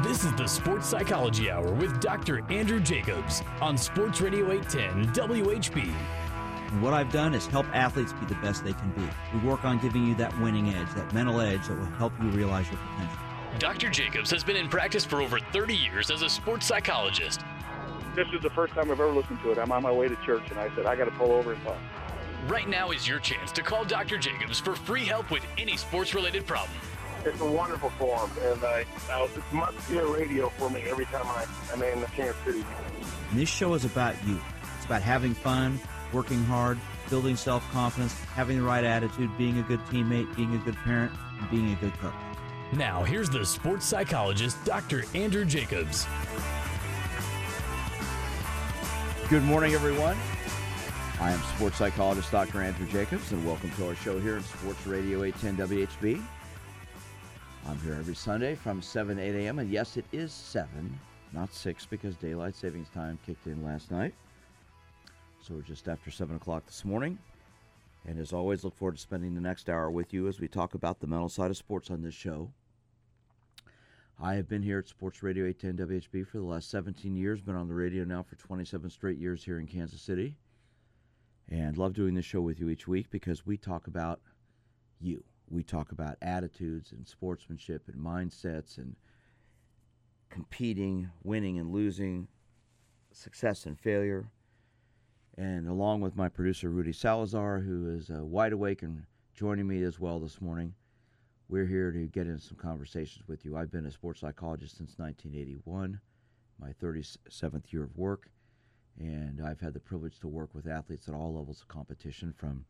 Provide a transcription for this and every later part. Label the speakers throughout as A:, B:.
A: This is the Sports Psychology Hour with Dr. Andrew Jacobs on Sports Radio 810 WHB.
B: What I've done is help athletes be the best they can be. We work on giving you that winning edge, that mental edge that will help you realize your potential.
A: Dr. Jacobs has been in practice for over 30 years as a sports psychologist.
C: This is the first time I've ever listened to it. I'm on my way to church and I said, I got to pull over and talk.
A: Right now is your chance to call Dr. Jacobs for free help with any sports related problem.
C: It's a wonderful forum, and I, I it's must hear radio for me every time I, I'm in the Kansas City.
B: And this show is about you. It's about having fun, working hard, building self confidence, having the right attitude, being a good teammate, being a good parent, and being a good cook.
A: Now, here's the sports psychologist, Dr. Andrew Jacobs.
D: Good morning, everyone. I am sports psychologist Dr. Andrew Jacobs, and welcome to our show here on Sports Radio 810 WHB. I'm here every Sunday from 7 8 a.m. And yes, it is 7, not 6, because daylight savings time kicked in last night. So we're just after 7 o'clock this morning. And as always, look forward to spending the next hour with you as we talk about the mental side of sports on this show. I have been here at Sports Radio 810 WHB for the last 17 years, been on the radio now for 27 straight years here in Kansas City. And love doing this show with you each week because we talk about you. We talk about attitudes and sportsmanship and mindsets and competing, winning and losing, success and failure. And along with my producer, Rudy Salazar, who is uh, wide awake and joining me as well this morning, we're here to get into some conversations with you. I've been a sports psychologist since 1981, my 37th year of work, and I've had the privilege to work with athletes at all levels of competition from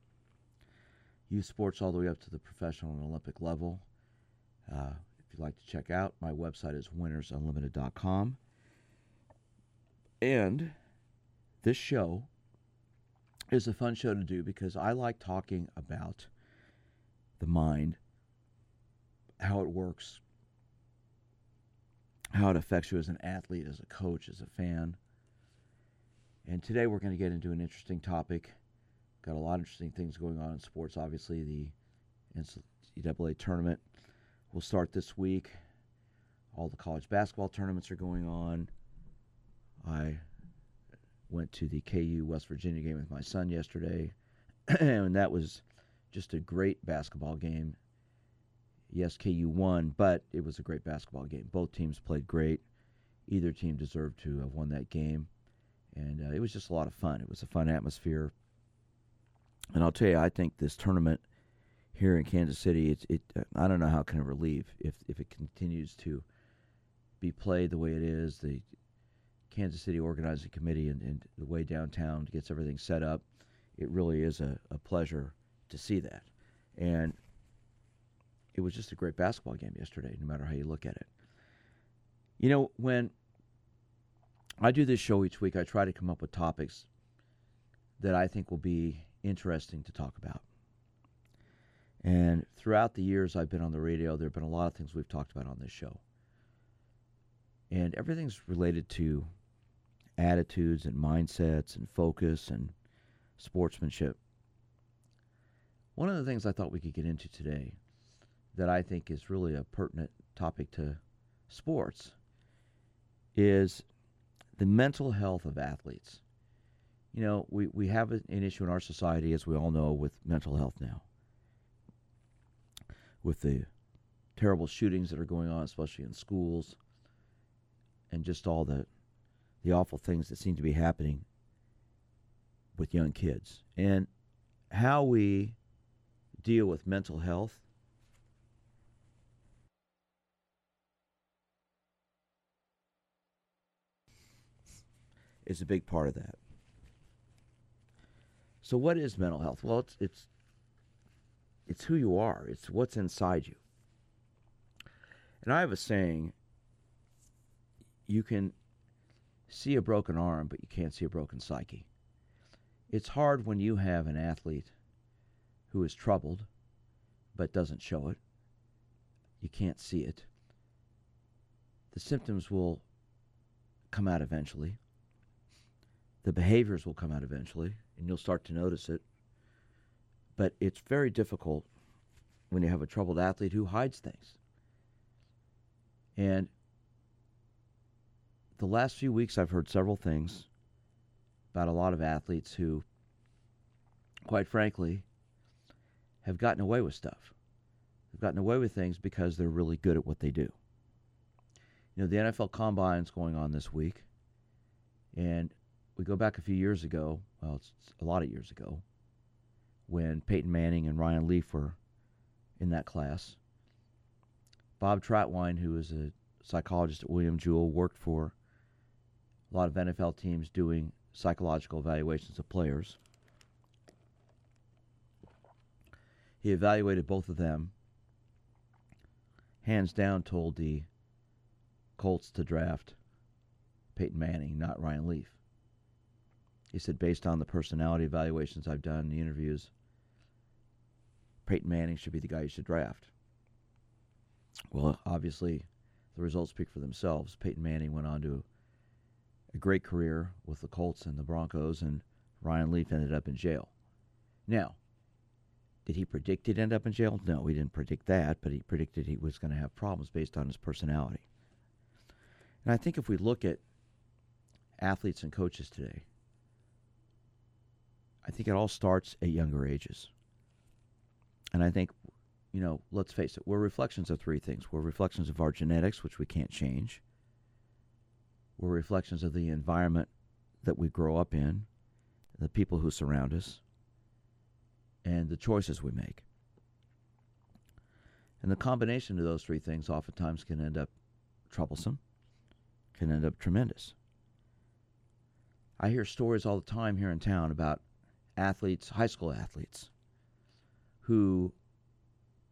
D: youth sports all the way up to the professional and Olympic level. Uh, if you'd like to check out, my website is winnersunlimited.com. And this show is a fun show to do because I like talking about the mind, how it works, how it affects you as an athlete, as a coach, as a fan. And today we're going to get into an interesting topic Got a lot of interesting things going on in sports. Obviously, the NCAA tournament will start this week. All the college basketball tournaments are going on. I went to the KU West Virginia game with my son yesterday, and that was just a great basketball game. Yes, KU won, but it was a great basketball game. Both teams played great. Either team deserved to have won that game, and uh, it was just a lot of fun. It was a fun atmosphere. And I'll tell you, I think this tournament here in Kansas City, it's it. I don't know how it can ever leave if if it continues to be played the way it is. The Kansas City Organizing Committee and, and the way downtown gets everything set up. It really is a, a pleasure to see that. And it was just a great basketball game yesterday, no matter how you look at it. You know, when I do this show each week, I try to come up with topics that I think will be interesting to talk about. And throughout the years I've been on the radio, there have been a lot of things we've talked about on this show. And everything's related to attitudes and mindsets and focus and sportsmanship. One of the things I thought we could get into today that I think is really a pertinent topic to sports is the mental health of athletes you know, we, we have an issue in our society, as we all know, with mental health now. With the terrible shootings that are going on, especially in schools, and just all the the awful things that seem to be happening with young kids. And how we deal with mental health is a big part of that. So what is mental health? Well, it's it's it's who you are. It's what's inside you. And I have a saying, you can see a broken arm, but you can't see a broken psyche. It's hard when you have an athlete who is troubled but doesn't show it. You can't see it. The symptoms will come out eventually. The behaviors will come out eventually and you'll start to notice it. But it's very difficult when you have a troubled athlete who hides things. And the last few weeks, I've heard several things about a lot of athletes who, quite frankly, have gotten away with stuff. They've gotten away with things because they're really good at what they do. You know, the NFL Combine's going on this week, and we go back a few years ago. Well, it's a lot of years ago, when Peyton Manning and Ryan Leaf were in that class. Bob Trautwein, who is a psychologist at William Jewell, worked for a lot of NFL teams doing psychological evaluations of players. He evaluated both of them. Hands down, told the Colts to draft Peyton Manning, not Ryan Leaf. He said, based on the personality evaluations I've done, the interviews, Peyton Manning should be the guy you should draft. Well, obviously, the results speak for themselves. Peyton Manning went on to a great career with the Colts and the Broncos, and Ryan Leaf ended up in jail. Now, did he predict he'd end up in jail? No, he didn't predict that, but he predicted he was going to have problems based on his personality. And I think if we look at athletes and coaches today, I think it all starts at younger ages. And I think, you know, let's face it, we're reflections of three things. We're reflections of our genetics, which we can't change. We're reflections of the environment that we grow up in, the people who surround us, and the choices we make. And the combination of those three things oftentimes can end up troublesome, can end up tremendous. I hear stories all the time here in town about athletes, high school athletes, who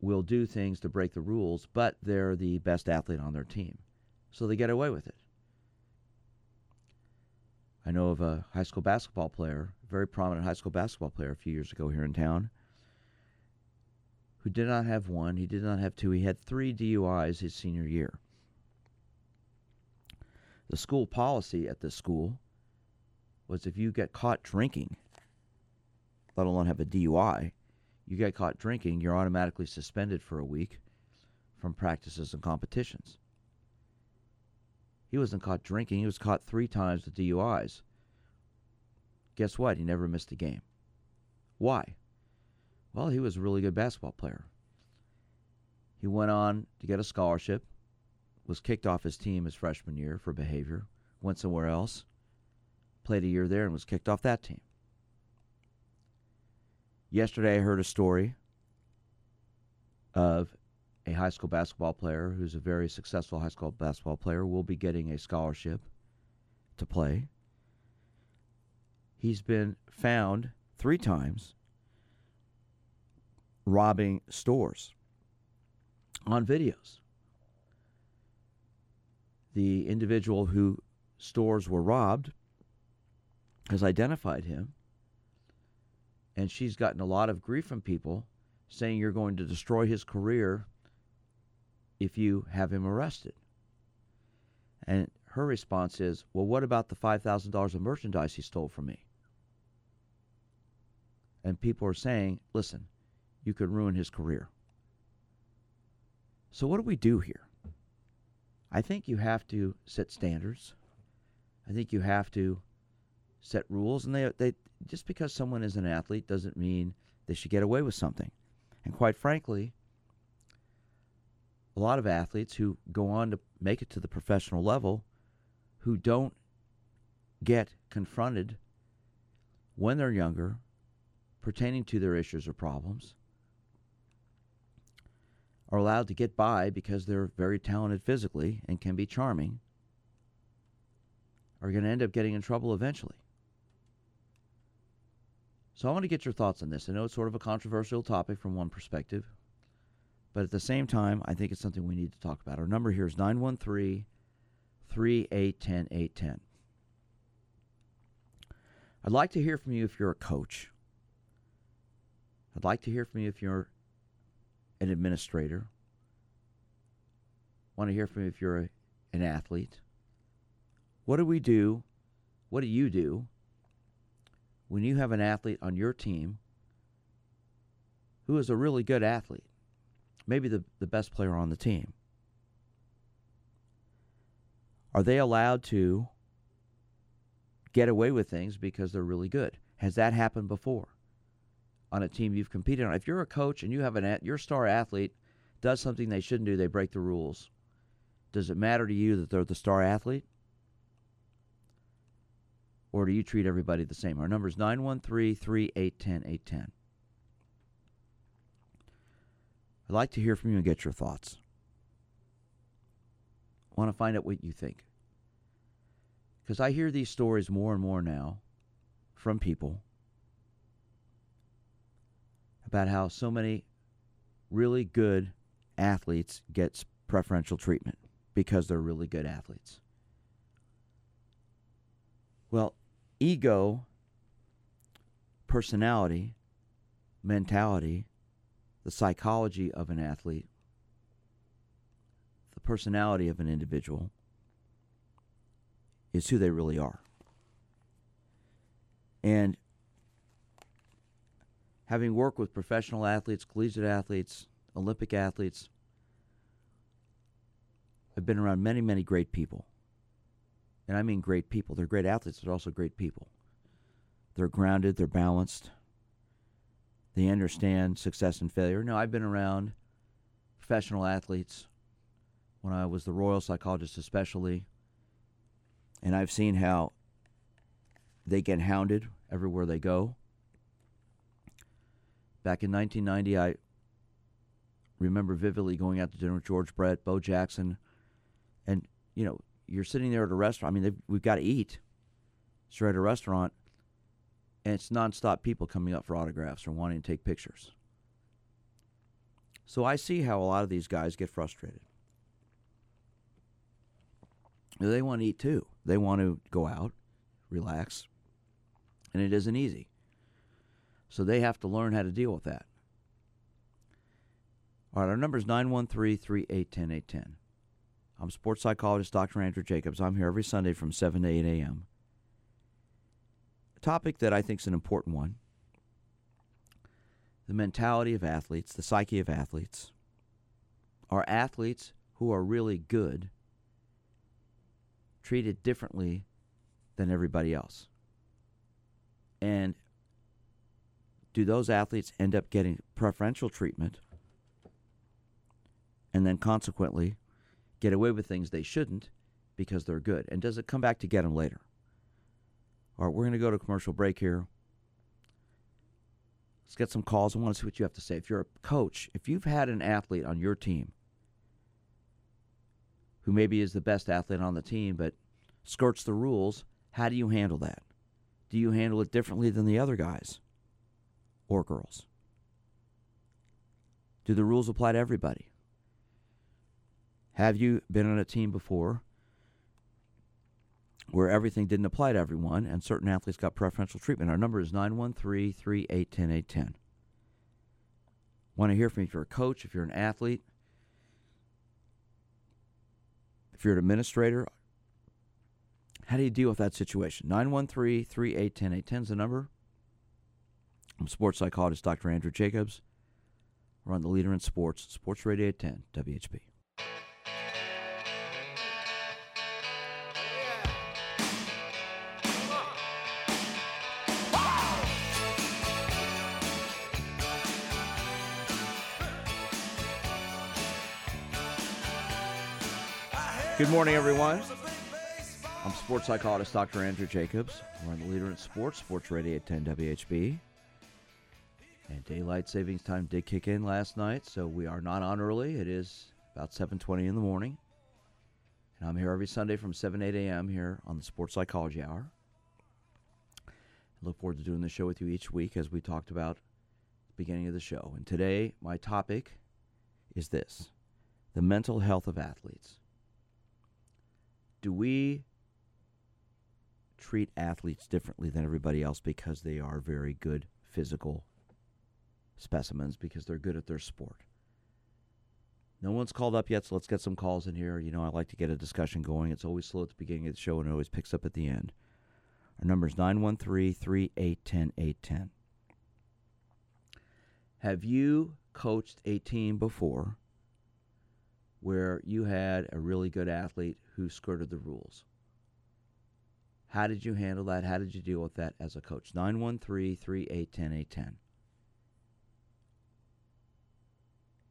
D: will do things to break the rules, but they're the best athlete on their team. So they get away with it. I know of a high school basketball player, very prominent high school basketball player a few years ago here in town, who did not have one, he did not have two, he had three DUIs his senior year. The school policy at this school was if you get caught drinking, let alone have a DUI, you get caught drinking, you're automatically suspended for a week from practices and competitions. He wasn't caught drinking. He was caught three times with DUIs. Guess what? He never missed a game. Why? Well, he was a really good basketball player. He went on to get a scholarship, was kicked off his team his freshman year for behavior, went somewhere else, played a year there, and was kicked off that team. Yesterday, I heard a story of a high school basketball player who's a very successful high school basketball player will be getting a scholarship to play. He's been found three times robbing stores on videos. The individual who stores were robbed has identified him, and she's gotten a lot of grief from people saying you're going to destroy his career if you have him arrested. And her response is, Well, what about the $5,000 of merchandise he stole from me? And people are saying, Listen, you could ruin his career. So, what do we do here? I think you have to set standards. I think you have to set rules. And they, they, just because someone is an athlete doesn't mean they should get away with something. And quite frankly, a lot of athletes who go on to make it to the professional level who don't get confronted when they're younger pertaining to their issues or problems are allowed to get by because they're very talented physically and can be charming are going to end up getting in trouble eventually. So I want to get your thoughts on this. I know it's sort of a controversial topic from one perspective. But at the same time, I think it's something we need to talk about. Our number here is 913 3810 810. I'd like to hear from you if you're a coach. I'd like to hear from you if you're an administrator. I want to hear from you if you're a, an athlete. What do we do? What do you do when you have an athlete on your team who is a really good athlete? maybe the, the best player on the team. Are they allowed to get away with things because they're really good? Has that happened before on a team you've competed on? If you're a coach and you have an your star athlete does something they shouldn't do, they break the rules. Does it matter to you that they're the star athlete? Or do you treat everybody the same? Our number is 913 3810 810. I'd like to hear from you and get your thoughts. I want to find out what you think. Because I hear these stories more and more now from people about how so many really good athletes get preferential treatment because they're really good athletes. Well, ego, personality, mentality, the psychology of an athlete, the personality of an individual is who they really are. And having worked with professional athletes, collegiate athletes, Olympic athletes, I've been around many, many great people. And I mean great people. They're great athletes, but also great people. They're grounded, they're balanced, they understand success and failure. Now, I've been around professional athletes when I was the Royal Psychologist, especially, and I've seen how they get hounded everywhere they go. Back in 1990, I remember vividly going out to dinner with George Brett, Bo Jackson, and you know, you're sitting there at a restaurant. I mean, we've got to eat. So at a restaurant, and it's nonstop people coming up for autographs or wanting to take pictures. So I see how a lot of these guys get frustrated. They want to eat too. They want to go out, relax, and it isn't easy. So they have to learn how to deal with that. All right, our number is 913 3810 810. I'm sports psychologist Dr. Andrew Jacobs. I'm here every Sunday from 7 to 8 a.m. A topic that I think is an important one the mentality of athletes, the psyche of athletes. Are athletes who are really good treated differently than everybody else? And do those athletes end up getting preferential treatment and then consequently get away with things they shouldn't because they're good? And does it come back to get them later? All right, we're going to go to commercial break here. Let's get some calls. I want to see what you have to say. If you're a coach, if you've had an athlete on your team who maybe is the best athlete on the team but skirts the rules, how do you handle that? Do you handle it differently than the other guys or girls? Do the rules apply to everybody? Have you been on a team before where everything didn't apply to everyone and certain athletes got preferential treatment? Our number is 913 381 810. Want to hear from you if you're a coach, if you're an athlete, if you're an administrator. How do you deal with that situation? 913 381 810 is the number. I'm sports psychologist Dr. Andrew Jacobs. We're on the leader in sports, Sports Radio 810, WHB. Good morning, everyone. I'm sports psychologist Dr. Andrew Jacobs. We're on the leader in sports, Sports Radio 810 WHB. And daylight savings time did kick in last night, so we are not on early. It is about 7:20 in the morning, and I'm here every Sunday from 7 8 a.m. here on the Sports Psychology Hour. I look forward to doing the show with you each week, as we talked about the beginning of the show. And today, my topic is this: the mental health of athletes do we treat athletes differently than everybody else because they are very good physical specimens because they're good at their sport? No one's called up yet, so let's get some calls in here. You know, I like to get a discussion going. It's always slow at the beginning of the show and it always picks up at the end. Our number is 913 3810 810. Have you coached a team before where you had a really good athlete who skirted the rules. How did you handle that? How did you deal with that as a coach? 913 3810 810.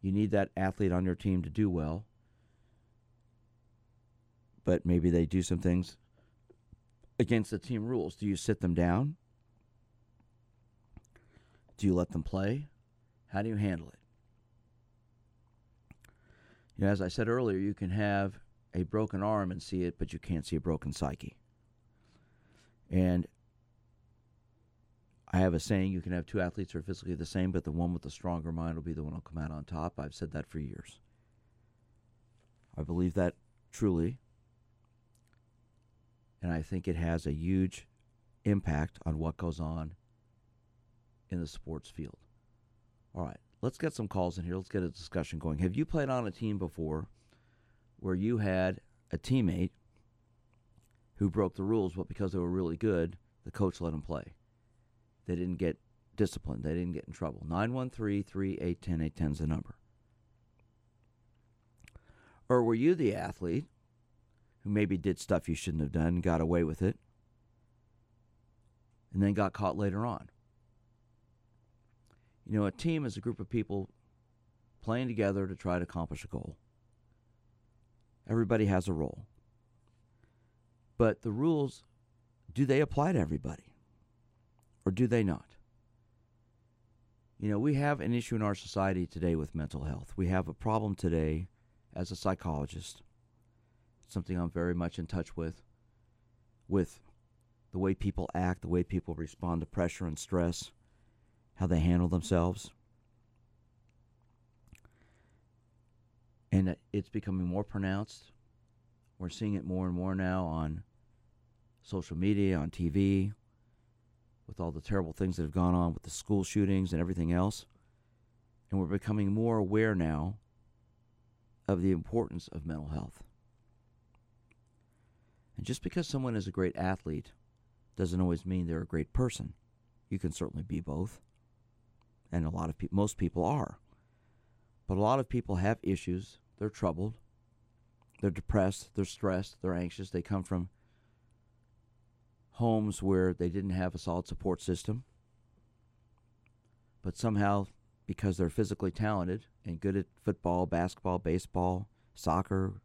D: You need that athlete on your team to do well, but maybe they do some things against the team rules. Do you sit them down? Do you let them play? How do you handle it? You know, as I said earlier, you can have a broken arm and see it, but you can't see a broken psyche. And I have a saying you can have two athletes who are physically the same, but the one with the stronger mind will be the one who'll come out on top. I've said that for years. I believe that truly. And I think it has a huge impact on what goes on in the sports field. All right, let's get some calls in here. Let's get a discussion going. Have you played on a team before where you had a teammate who broke the rules, but because they were really good, the coach let them play? They didn't get disciplined. They didn't get in trouble. 913 3810 810 is the number. Or were you the athlete who maybe did stuff you shouldn't have done got away with it and then got caught later on? You know, a team is a group of people playing together to try to accomplish a goal. Everybody has a role. But the rules, do they apply to everybody? or do they not? You know, we have an issue in our society today with mental health. We have a problem today as a psychologist, something I'm very much in touch with, with the way people act, the way people respond to pressure and stress, how they handle themselves. And it's becoming more pronounced. We're seeing it more and more now on social media, on TV, with all the terrible things that have gone on with the school shootings and everything else. And we're becoming more aware now of the importance of mental health. And just because someone is a great athlete doesn't always mean they're a great person. You can certainly be both. And a lot of people, most people are. But a lot of people have issues. They're troubled. They're depressed. They're stressed. They're anxious. They come from homes where they didn't have a solid support system. But somehow, because they're physically talented and good at football, basketball, baseball, soccer,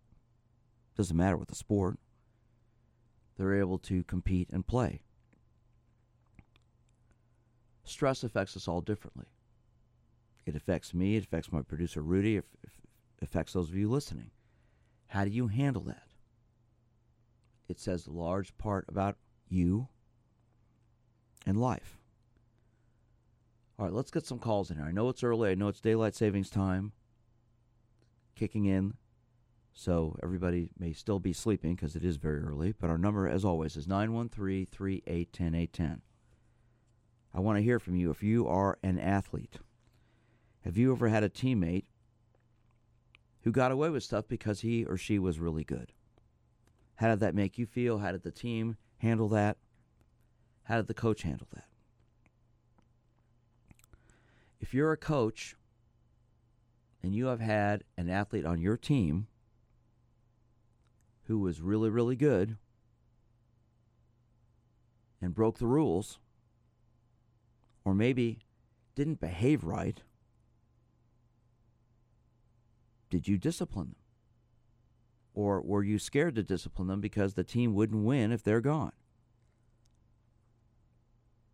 D: doesn't matter what the sport, they're able to compete and play. Stress affects us all differently. It affects me, it affects my producer Rudy, it affects those of you listening. How do you handle that? It says a large part about you, and life. All right, let's get some calls in here. I know it's early. I know it's daylight savings time kicking in. So everybody may still be sleeping because it is very early. But our number, as always, is 913 3810 810. I want to hear from you if you are an athlete. Have you ever had a teammate who got away with stuff because he or she was really good? How did that make you feel? How did the team handle that? How did the coach handle that? If you're a coach and you have had an athlete on your team who was really, really good and broke the rules, or maybe didn't behave right, did you discipline them? Or were you scared to discipline them because the team wouldn't win if they're gone?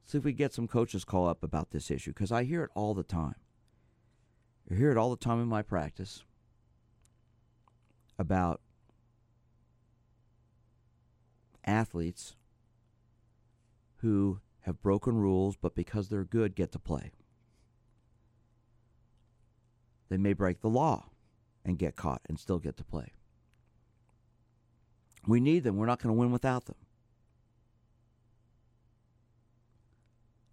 D: See if we get some coaches call up about this issue because I hear it all the time. I hear it all the time in my practice about athletes who have broken rules, but because they're good, get to play. They may break the law and get caught and still get to play. We need them. We're not going to win without them.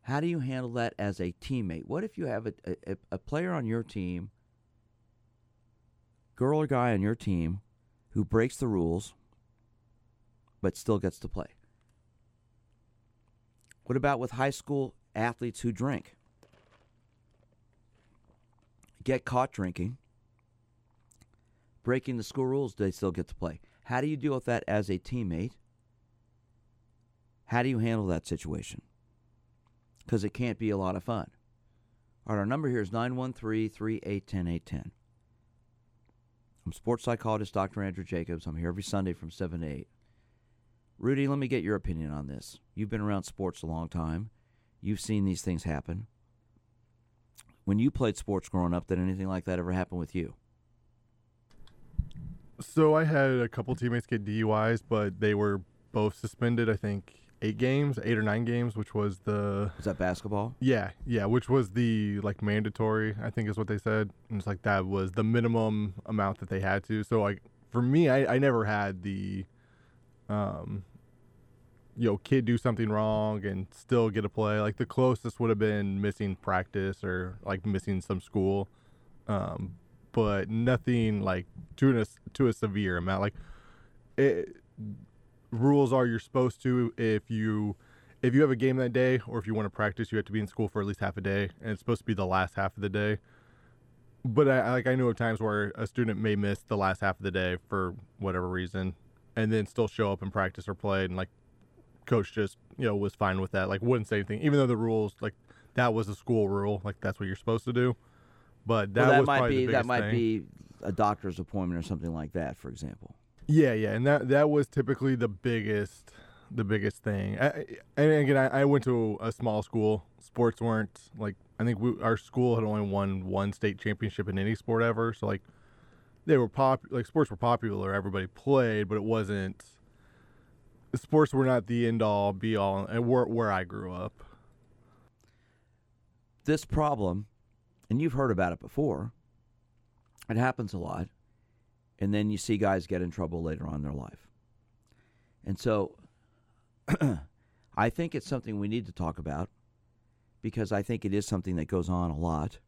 D: How do you handle that as a teammate? What if you have a, a, a player on your team, girl or guy on your team, who breaks the rules but still gets to play? What about with high school athletes who drink? Get caught drinking, breaking the school rules, they still get to play. How do you deal with that as a teammate? How do you handle that situation? Because it can't be a lot of fun. All right, our number here is 913 3810 810. I'm sports psychologist Dr. Andrew Jacobs. I'm here every Sunday from 7 to 8. Rudy, let me get your opinion on this. You've been around sports a long time. You've seen these things happen. When you played sports growing up, did anything like that ever happen with you?
E: So I had a couple teammates get DUIs, but they were both suspended. I think eight games, eight or nine games, which was the
D: Is that basketball?
E: yeah, yeah, which was the like mandatory. I think is what they said. And it's like that was the minimum amount that they had to. So like for me, I I never had the, um, you know, kid do something wrong and still get a play. Like the closest would have been missing practice or like missing some school. Um, but nothing like to a to a severe amount. Like it, rules are you're supposed to if you if you have a game that day or if you want to practice, you have to be in school for at least half a day, and it's supposed to be the last half of the day. But I like I know of times where a student may miss the last half of the day for whatever reason, and then still show up and practice or play, and like coach just you know was fine with that, like wouldn't say anything, even though the rules like that was a school rule, like that's what you're supposed to do. But that,
D: well, that might be
E: the
D: that might
E: thing.
D: be a doctor's appointment or something like that, for example.
E: Yeah, yeah, and that that was typically the biggest the biggest thing. I, I- and again, I, I went to a small school. Sports weren't like I think we, our school had only won one state championship in any sport ever. So like they were pop like sports were popular. Everybody played, but it wasn't. Sports were not the end all be all, and where where I grew up.
D: This problem, and you've heard about it before, it happens a lot, and then you see guys get in trouble later on in their life. And so I think it's something we need to talk about because I think it is something that goes on a lot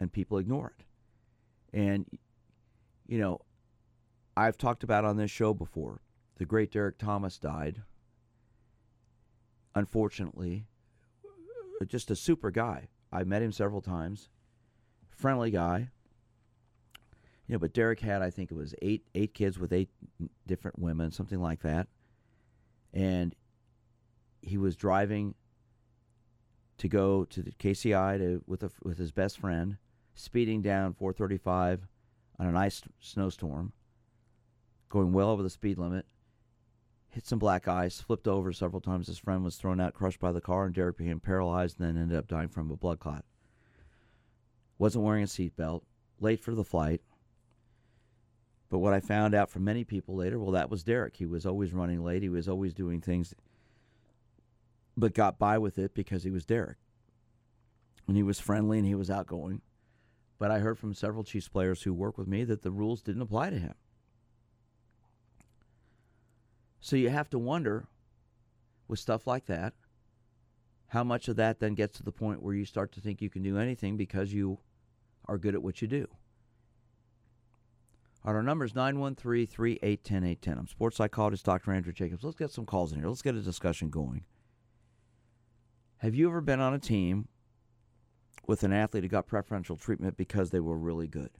D: and people ignore it. And, you know, I've talked about on this show before. The great Derrick Thomas died. Unfortunately, just a super guy. I met him several times. Friendly guy. You know, but Derrick had I think it was eight eight kids with eight different women, something like that. And he was driving to go to the KCI to with a, with his best friend, speeding down 435 on an ice snowstorm, going well over the speed limit. Hit some black ice, flipped over several times. His friend was thrown out, crushed by the car, and Derek became paralyzed and then ended up dying from a blood clot. Wasn't wearing a seatbelt, late for the flight. But what I found out from many people later, well, that was Derrick. He was always running late. He was always doing things, but got by with it because he was Derrick. And he was friendly and he was outgoing. But I heard from several Chiefs players who work with me that the rules didn't apply to him. So you have to wonder with stuff like that, how much of that then gets to the point where you start to think you can do anything because you are good at what you do. All right, our number is 913 381 810. I'm sports psychologist Dr. Andrew Jacobs. Let's get some calls in here. Let's get a discussion going. Have you ever been on a team with an athlete who got preferential treatment because they were really good?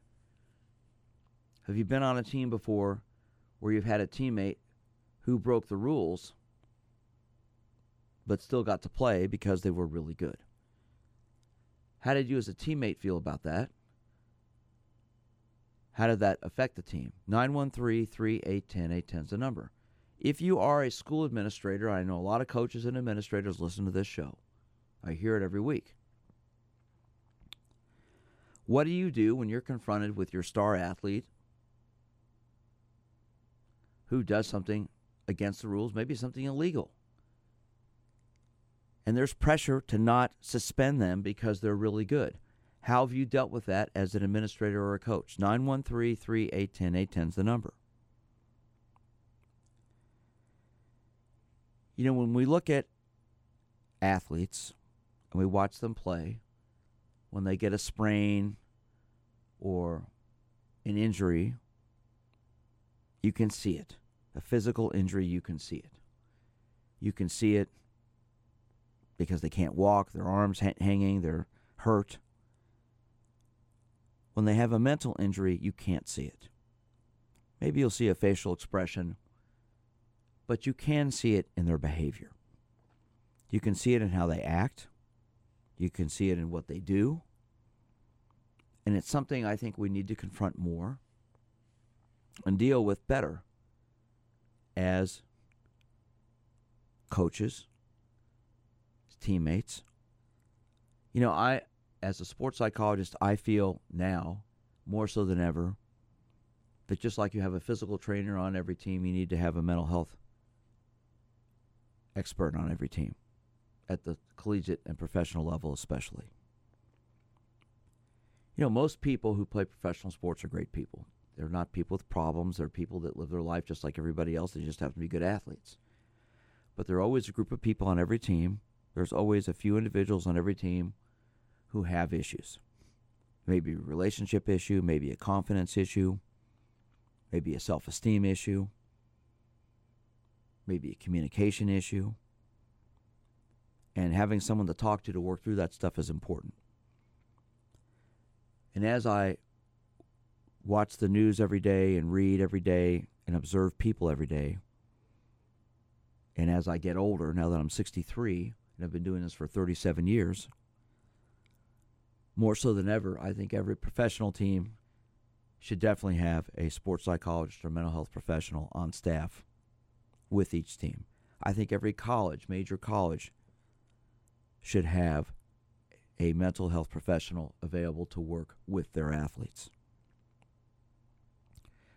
D: Have you been on a team before where you've had a teammate who broke the rules but still got to play because they were really good? How did you as a teammate feel about that? How did that affect the team? 913 3810 810 is the number. If you are a school administrator, I know a lot of coaches and administrators listen to this show. I hear it every week. What do you do when you're confronted with your star athlete who does something against the rules, maybe something illegal? And there's pressure to not suspend them because they're really good. How have you dealt with that as an administrator or a coach? 913 3810 810 is the number. You know, when we look at athletes and we watch them play, when they get a sprain or an injury, you can see it. A physical injury, you can see it. You can see it because they can't walk, their arms ha- hanging, they're hurt. When they have a mental injury, you can't see it. Maybe you'll see a facial expression, but you can see it in their behavior. You can see it in how they act. You can see it in what they do. And it's something I think we need to confront more and deal with better as coaches, teammates. You know, I, as a sports psychologist, I feel now more so than ever that just like you have a physical trainer on every team, you need to have a mental health expert on every team at the collegiate and professional level, especially. You know, most people who play professional sports are great people. They're not people with problems. They're people that live their life just like everybody else. They just happen to be good athletes. But there are always a group of people on every team. There's always a few individuals on every team who have issues. Maybe a relationship issue, maybe a confidence issue, maybe a self esteem issue, maybe a communication issue. And having someone to talk to to work through that stuff is important. And as I watch the news every day and read every day and observe people every day, and as I get older, now that I'm 63 and I've been doing this for 37 years, more so than ever, I think every professional team should definitely have a sports psychologist or mental health professional on staff with each team. I think every college, major college, should have a mental health professional available to work with their athletes,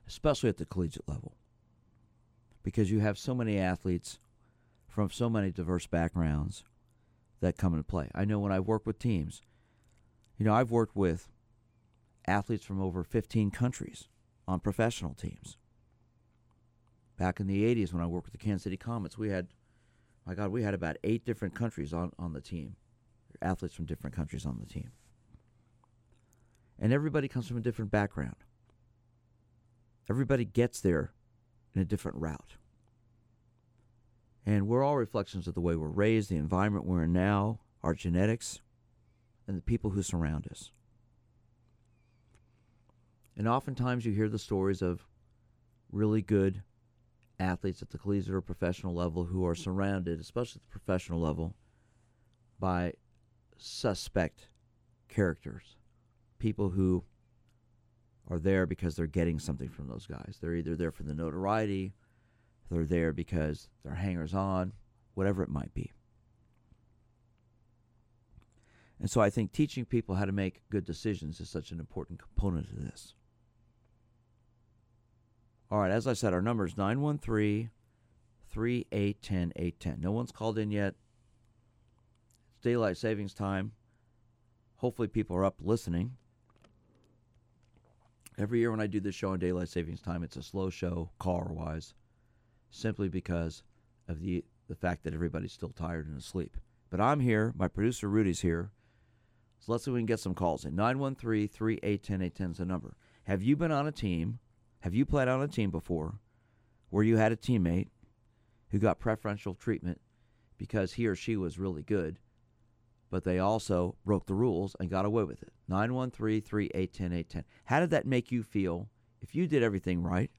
D: especially at the collegiate level, because you have so many athletes from so many diverse backgrounds that come into play. I know when I work with teams, you know, I've worked with athletes from over 15 countries on professional teams. Back in the 80s, when I worked with the Kansas City Comets, we had, my God, we had about eight different countries on, on the team, athletes from different countries on the team. And everybody comes from a different background. Everybody gets there in a different route. And we're all reflections of the way we're raised, the environment we're in now, our genetics, and the people who surround us. And oftentimes you hear the stories of really good athletes at the collegiate or professional level who are surrounded, especially at the professional level, by suspect characters. People who are there because they're getting something from those guys. They're either there for the notoriety, they're there because they're hangers on, whatever it might be. And so I think teaching people how to make good decisions is such an important component of this. All right, as I said, our number is 913 3810 810. No one's called in yet. It's daylight savings time. Hopefully, people are up listening. Every year when I do this show on daylight savings time, it's a slow show, car wise, simply because of the, the fact that everybody's still tired and asleep. But I'm here. My producer Rudy's here. So let's see if we can get some calls in. 913 3810 810 is the number. Have you been on a team? Have you played on a team before where you had a teammate who got preferential treatment because he or she was really good, but they also broke the rules and got away with it? 913 3810 810. How did that make you feel if you did everything right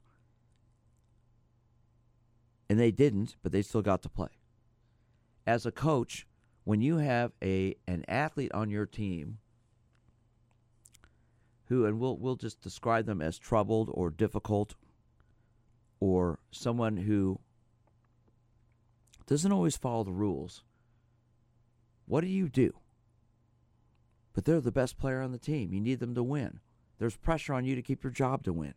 D: and they didn't, but they still got to play? As a coach, when you have a an athlete on your team who, and we'll, we'll just describe them as troubled or difficult or someone who doesn't always follow the rules, what do you do? But they're the best player on the team. You need them to win. There's pressure on you to keep your job to win.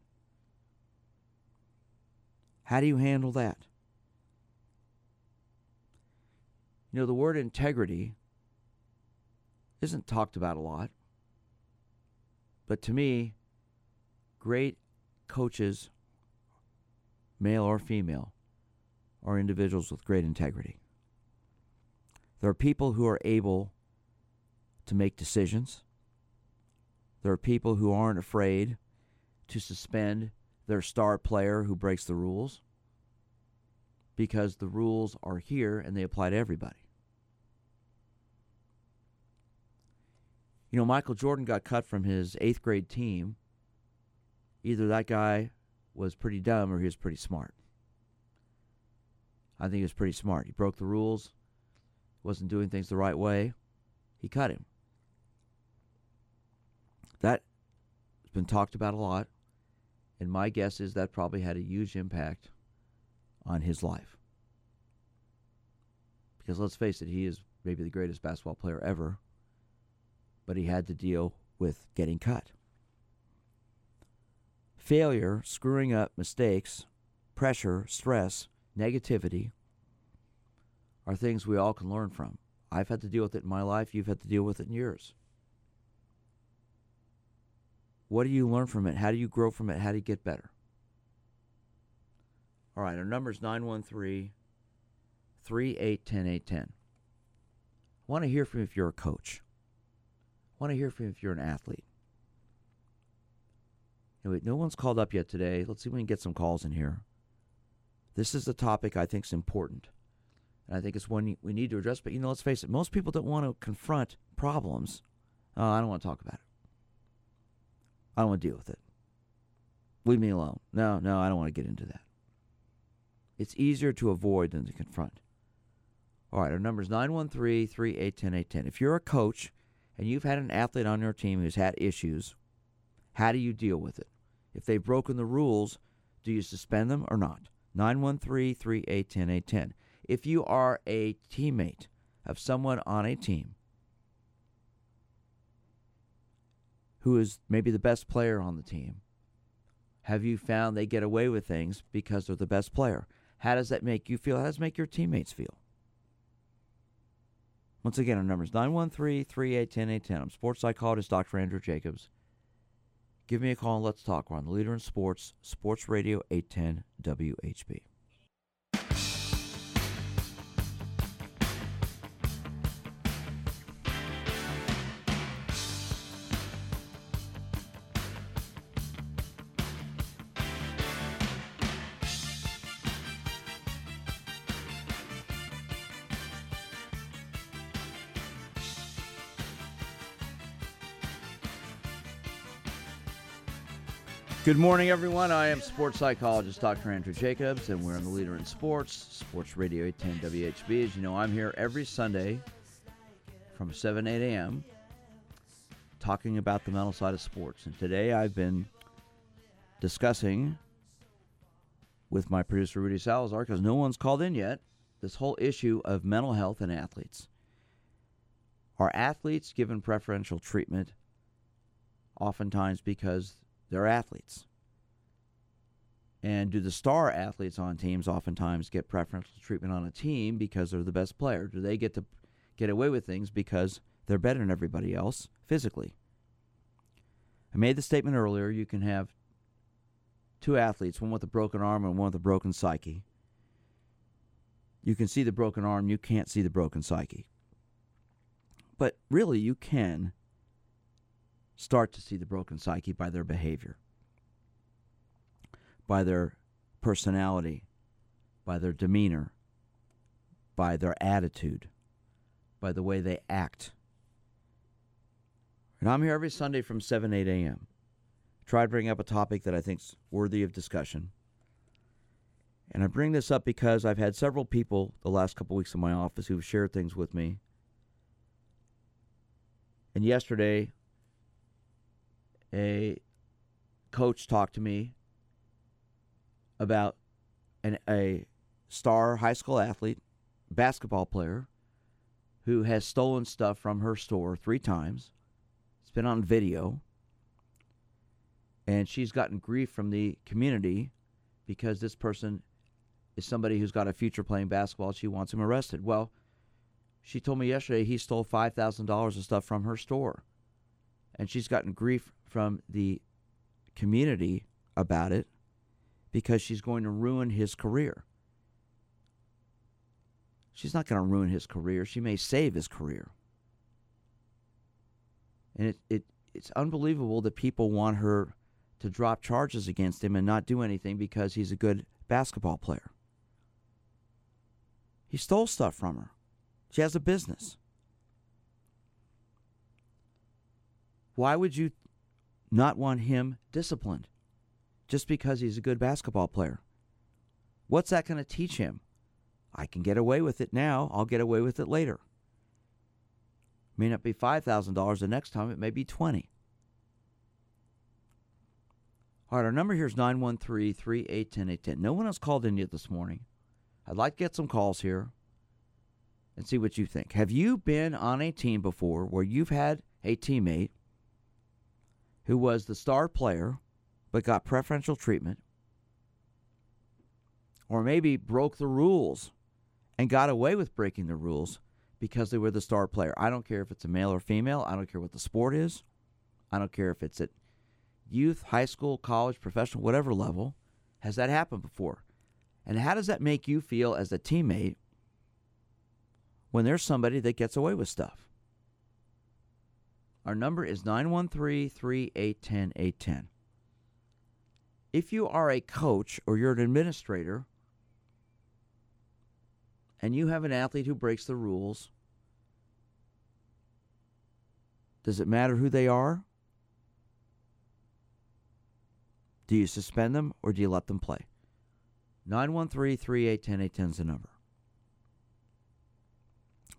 D: How do you handle that? You know, the word integrity isn't talked about a lot. But to me, great coaches, male or female, are individuals with great integrity. There are people who are able to make decisions. There are people who aren't afraid to suspend their star player who breaks the rules because the rules are here and they apply to everybody. You know, Michael Jordan got cut from his eighth grade team. Either that guy was pretty dumb or he was pretty smart. I think he was pretty smart. He broke the rules, wasn't doing things the right way. He cut him. That has been talked about a lot, and my guess is that probably had a huge impact on his life. Because let's face it, he is maybe the greatest basketball player ever, but he had to deal with getting cut. Failure, screwing up, mistakes, pressure, stress, negativity are things we all can learn from. I've had to deal with it in my life, you've had to deal with it in yours. What do you learn from it? How do you grow from it? How do you get better? All right, our number is 913 3810 810. I want to hear from you if you're a coach. Want to hear from you if you're an athlete. Anyway, no one's called up yet today. Let's see if we can get some calls in here. This is the topic I think is important. And I think it's one we need to address. But, you know, let's face it, most people don't want to confront problems. Oh, I don't want to talk about it. I don't want to deal with it. Leave me alone. No, no, I don't want to get into that. It's easier to avoid than to confront. All right, our number is 913 381 810. If you're a coach and you've had an athlete on your team who's had issues, how do you deal with it? If they've broken the rules, do you suspend them or not? 913 381 810. If you are a teammate of someone on a team who is maybe the best player on the team, have you found they get away with things because they're the best player? How does that make you feel? How does it make your teammates feel? Once again, our number is 913 381 810. I'm sports psychologist Dr. Andrew Jacobs. Give me a call and let's talk. We're on the leader in sports, Sports Radio 810 WHB. Good morning, everyone. I am sports psychologist Dr. Andrew Jacobs, and we're on the leader in sports, Sports Radio 810 WHB. As you know, I'm here every Sunday from 7 8 a.m. talking about the mental side of sports. And today I've been discussing with my producer Rudy Salazar, because no one's called in yet, this whole issue of mental health and athletes. Are athletes given preferential treatment oftentimes because they're athletes. And do the star athletes on teams oftentimes get preferential treatment on a team because they're the best player? Do they get to get away with things because they're better than everybody else physically? I made the statement earlier you can have two athletes, one with a broken arm and one with a broken psyche. You can see the broken arm, you can't see the broken psyche. But really, you can start to see the broken psyche by their behavior, by their personality, by their demeanor, by their attitude, by the way they act. And I'm here every Sunday from 7, 8 a.m. Try to bring up a topic that I think's worthy of discussion. And I bring this up because I've had several people the last couple weeks in my office who've shared things with me. And yesterday, a coach talked to me about an, a star high school athlete, basketball player, who has stolen stuff from her store three times. It's been on video. And she's gotten grief from the community because this person is somebody who's got a future playing basketball. She wants him arrested. Well, she told me yesterday he stole $5,000 of stuff from her store. And she's gotten grief from the community about it because she's going to ruin his career. She's not going to ruin his career. She may save his career. And it, it it's unbelievable that people want her to drop charges against him and not do anything because he's a good basketball player. He stole stuff from her. She has a business. Why would you not want him disciplined. just because he's a good basketball player. What's that going to teach him? I can get away with it now. I'll get away with it later. May not be $5,000 the next time, it may be 20. All right, our number here is 913 381 810. No one else called in yet this morning. I'd like to get some calls here and see what you think. Have you been on a team before where you've had a teammate who was the star player but got preferential treatment? Or maybe broke the rules and got away with breaking the rules because they were the star player. I don't care if it's a male or female. I don't care what the sport is. I don't care if it's at youth, high school, college, professional, whatever level. Has that happened before? And how does that make you feel as a teammate when there's somebody that gets away with stuff? Our number is 913 381 810. If you are a coach or you're an administrator and you have an athlete who breaks the rules, does it matter who they are? Do you suspend them or do you let them play? 913 3810 810 is the number.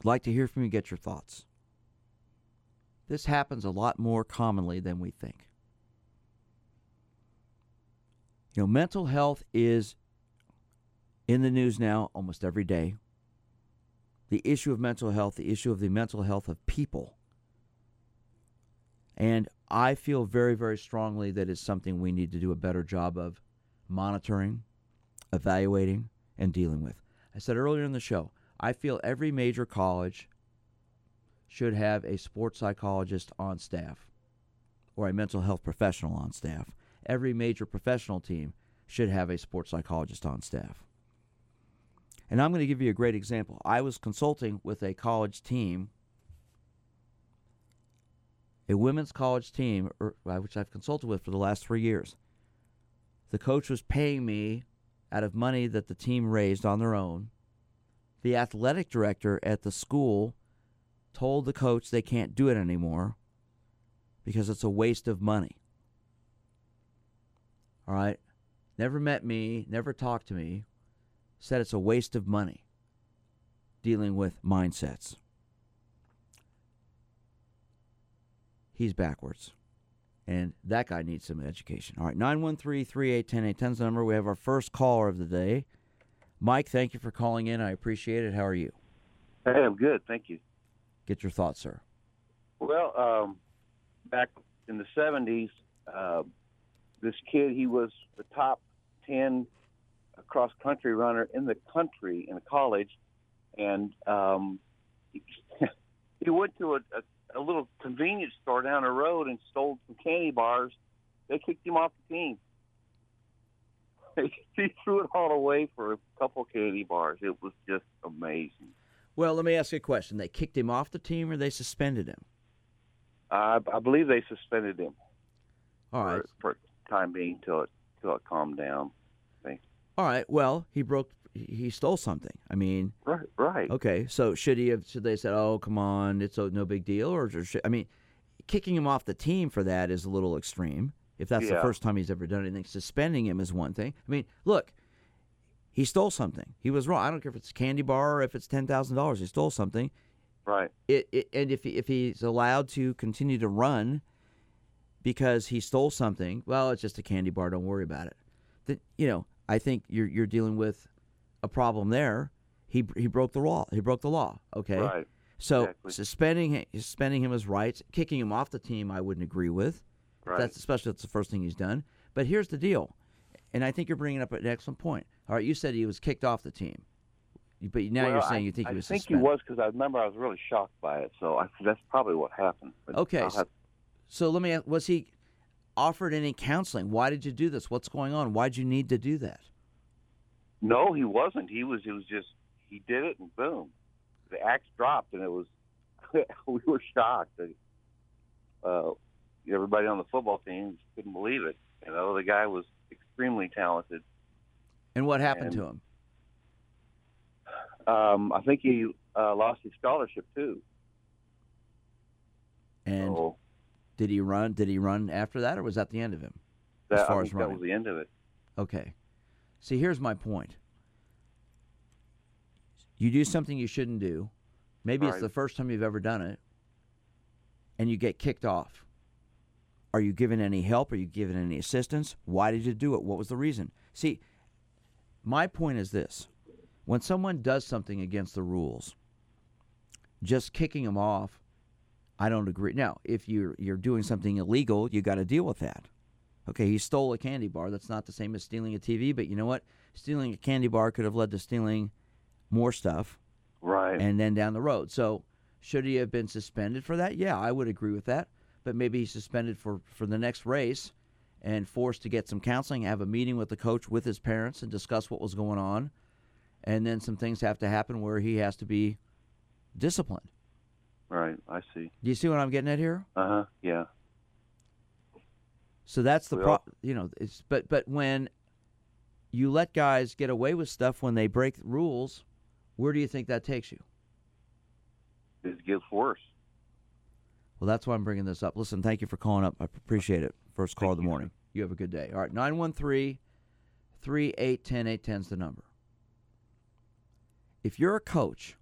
D: I'd like to hear from you, get your thoughts. This happens a lot more commonly than we think. You know, mental health is in the news now almost every day. The issue of mental health, the issue of the mental health of people. And I feel very, very strongly that it's something we need to do a better job of monitoring, evaluating, and dealing with. I said earlier in the show, I feel every major college should have a sports psychologist on staff or a mental health professional on staff. Every major professional team should have a sports psychologist on staff. And I'm going to give you a great example. I was consulting with a college team, a women's college team, er, which I've consulted with for the last three years. The coach was paying me out of money that the team raised on their own. The athletic director at the school told the coach they can't do it anymore because it's a waste of money. All right? Never met me, never talked to me, said it's a waste of money dealing with mindsets. He's backwards. And that guy needs some education. All right, 913 3810 is the number. We have our first caller of the day. Mike, thank you for calling in. I appreciate it. How are you?
F: Hey, I'm good. Thank you.
D: Get your thoughts, sir.
F: Well, um, back in the 70s, uh, this kid, he was the top 10 cross country runner in the country in college. And um, he, went to a, a, a little convenience store down the road and stole some candy bars. They kicked him off the team. he threw it all away for a couple candy bars. It was just amazing.
D: Well, let me ask you a question. They kicked him off the team or they suspended him?
F: I, I believe they suspended him.
D: All right.
F: For, for time being till it till it calmed down.
D: All right. Well, he broke. He stole something. I mean,
F: right, right.
D: Okay. So should he have? Should they said, "Oh, come on, it's a, no big deal," or, or should, I mean, kicking him off the team for that is a little extreme. If that's
F: Yeah.
D: the first time he's ever done anything, suspending him is one thing. I mean, look, he stole something. He was wrong. I don't care if it's a candy bar or if it's ten thousand dollars. He stole something.
F: Right.
D: It, it and if he, if he's allowed to continue to run because he stole something, well, it's just a candy bar. Don't worry about it. Then you know, I think you're you're dealing with a problem there. He he broke the law. He broke the law. Okay.
F: Right.
D: So
F: exactly.
D: suspending suspending him his rights, kicking him off the team, I wouldn't agree with.
F: Right.
D: That's especially that's the first thing he's done. But here's the deal, and I think you're bringing up an excellent point. All right, you said he was kicked off the team, but now
F: Well,
D: you're saying
F: I,
D: you think
F: I
D: he was suspended?
F: I think
D: suspended.
F: he was because I remember I was really shocked by it. So I, that's probably what happened. But
D: Okay,
F: have-
D: So let me ask: Was he offered any counseling? Why did you do this? What's going on? Why'd you need to do that?
F: no, he wasn't. He was. It was just he did it and boom, the axe dropped and it was. we were shocked. Uh, everybody on the football team couldn't believe it. You know, the guy was extremely talented.
D: And what happened
F: And-
D: to him?
F: Um, I think he uh, lost his scholarship too.
D: And
F: So,
D: did he run? Did he run after that, or was that the end of him?
F: That,
D: as far
F: I
D: as
F: think that was the end of it.
D: Okay. See, here's my point. You do something you shouldn't do. Maybe it's
F: Right.
D: the first time you've ever done it, and you get kicked off. Are you given any help? Are you given any assistance? Why did you do it? What was the reason? See, my point is this when someone does something against the rules, just kicking them off, I don't agree. Now, if you're you're doing something illegal, you got to deal with that. Okay, he stole a candy bar. That's not the same as stealing a TV, but you know what? Stealing a candy bar could have led to stealing more stuff
F: Right.
D: and then down the road. So, should he have been suspended for that? Yeah, I would agree with that. But maybe he's suspended for for the next race and forced to get some counseling, have a meeting with the coach with his parents and discuss what was going on. And then some things have to happen where he has to be disciplined.
F: right. I see.
D: Do you see what I'm getting at here?
F: Uh huh. Yeah.
D: So that's the
F: We
D: pro. You know, it's but but when you let guys get away with stuff when they break rules, where do you think that takes you?
F: It gets worse.
D: Well, that's why I'm bringing this up. Listen, thank you for calling up. I appreciate it. First call of the
F: you.
D: morning. You have a good day. All right, 913 3810 810 is the number. If you're a coach,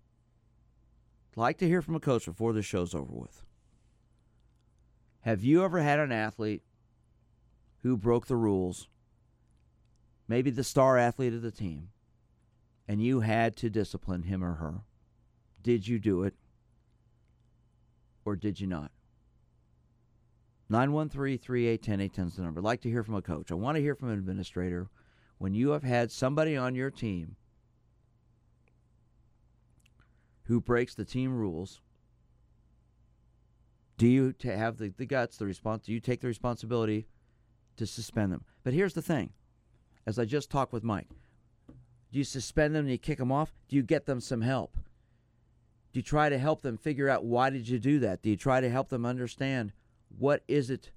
D: I'd like to hear from a coach before this show's over with. Have you ever had an athlete who broke the rules, maybe the star athlete of the team, and you had to discipline him or her? Did you do it? Or did you not? 913 3810 810 is the number. I'd like to hear from a coach. I want to hear from an administrator. When you have had somebody on your team who breaks the team rules, do you have the, the guts, the response? Do you take the responsibility to suspend them? But here's the thing as I just talked with Mike, do you suspend them and you kick them off? Do you get them some help? Do you try to help them figure out why did you do that? Do you try to help them understand what is it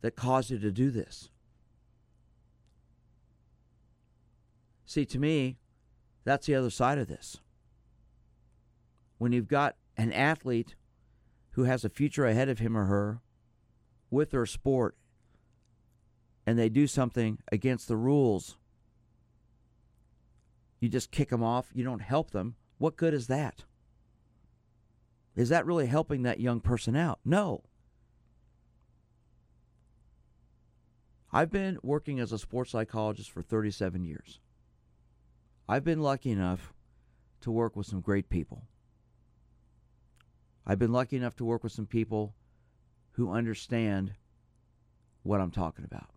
D: that caused you to do this? See, to me, that's the other side of this. When you've got an athlete who has a future ahead of him or her with their sport and they do something against the rules, you just kick them off, you don't help them. What good is that? Is that really helping that young person out? No. I've been working as a sports psychologist for 37 years. I've been lucky enough to work with some great people. I've been lucky enough to work with some people who understand what I'm talking about.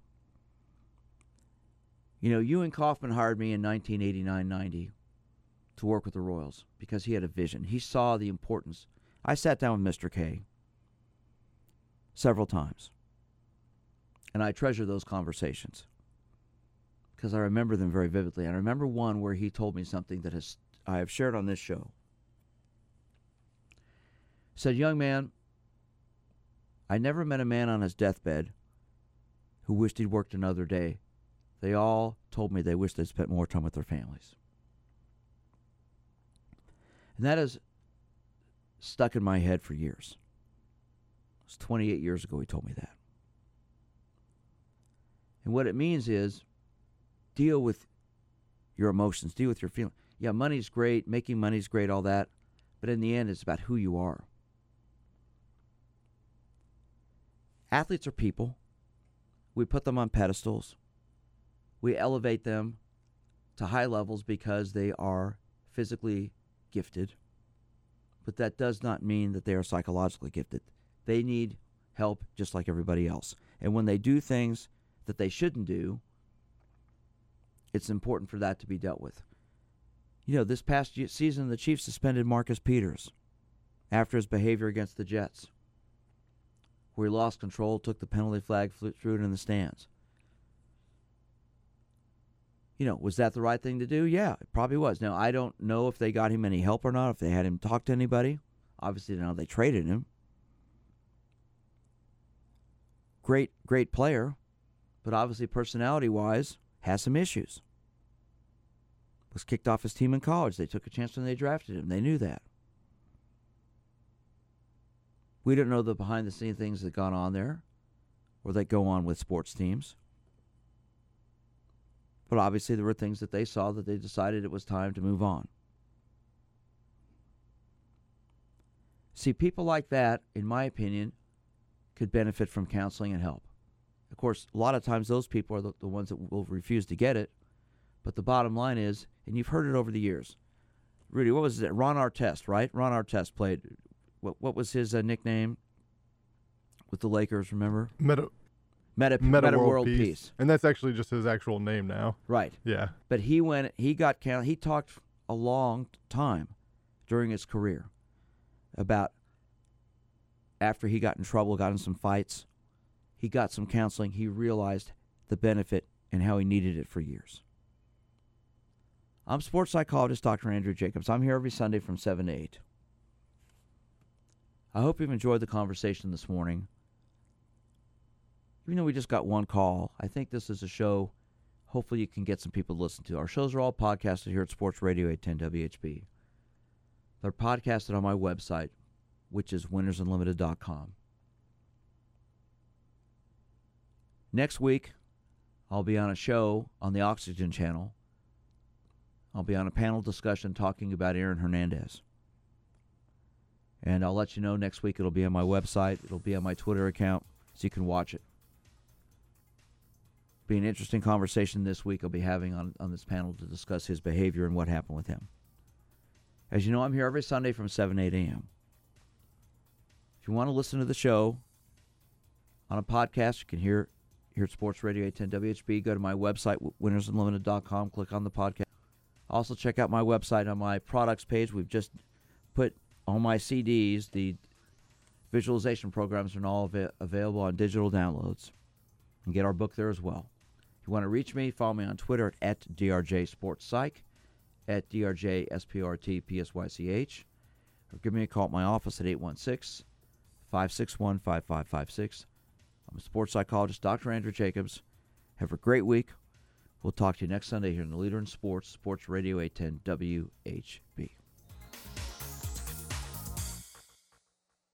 D: You know, Ewing Kauffman hired me in 1989 90 to work with the Royals because he had a vision. He saw the importance. I sat down with Mr. K several times, and I treasure those conversations because I remember them very vividly. And I remember one where he told me something that has I have shared on this show. Said, "Young man, I never met a man on his deathbed who wished he'd worked another day. They all told me they wished they'd spent more time with their families." And that has stuck in my head for years. It was 28 years ago he told me that. And what it means is deal with your emotions, deal with your feelings. Yeah, money's great, making money's great, all that. But in the end, it's about who you are. Athletes are people. We put them on pedestals. We elevate them to high levels because they are physically gifted. But that does not mean that they are psychologically gifted. They need help just like everybody else. And when they do things that they shouldn't do, it's important for that to be dealt with. You know, this past season, the Chiefs suspended Marcus Peters after his behavior against the Jets, where he lost control, took the penalty flag, threw it in the stands. You know, was that the right thing to do? Yeah, it probably was. Now, I don't know if they got him any help or not, if they had him talk to anybody. Obviously, now they traded him. Great, great player, but obviously, personality wise, has some issues. Was kicked off his team in college. They took a chance when they drafted him. They knew that. We don't know the behind the scenes things that gone on there. or that go on with sports teams. But obviously, there were things that they saw that they decided it was time to move on. See, people like that, in my opinion, could benefit from counseling and help. Of course, a lot of times those people are the, the ones that will refuse to get it. But the bottom line is, and you've heard it over the years. Rudy, what was it? Ron Artest, right? Ron Artest played. What what was his uh, nickname with the Lakers? Remember?
E: Metta,
D: Metta,
E: Metta,
D: Metta
E: World,
D: World
E: Peace.
D: Peace.
E: and that's actually just his actual name now.
D: Right.
E: Yeah,
D: But he went. He got. He talked a long time during his career about after he got in trouble, got in some fights, he got some counseling. He realized the benefit and how he needed it for years. I'm sports psychologist Dr. Andrew Jacobs. I'm here every Sunday from 7 to 8. I hope you've enjoyed the conversation this morning. Even though we just got one call, I think this is a show hopefully you can get some people to listen to. Our shows are all podcasted here at Sports Radio 810 WHB. They're podcasted on my website, which is winnersunlimited.com. Next week, I'll be on a show on the Oxygen Channel. I'll be on a panel discussion talking about Aaron Hernandez. And I'll let you know next week. It'll be on my website, it'll be on my Twitter account, so you can watch it. Be an interesting conversation this week I'll be having on, on this panel to discuss his behavior and what happened with him. As you know, I'm here every Sunday from 7 8 a.m. If you want to listen to the show on a podcast, you can hear here at Sports Radio 810 WHB. Go to my website, winnersunlimited.com, click on the podcast. Also, check out my website on my products page. We've just put all my CDs, the visualization programs, are all av- available on digital downloads. And get our book there as well. You want to reach me, follow me on Twitter at DRJ Sports Psych, at DRJ PSYCH, or give me a call at my office at 816 561 5556. I'm a sports psychologist, Dr. Andrew Jacobs. Have a great week. We'll talk to you next Sunday here in the Leader in Sports, Sports Radio 810 WHB.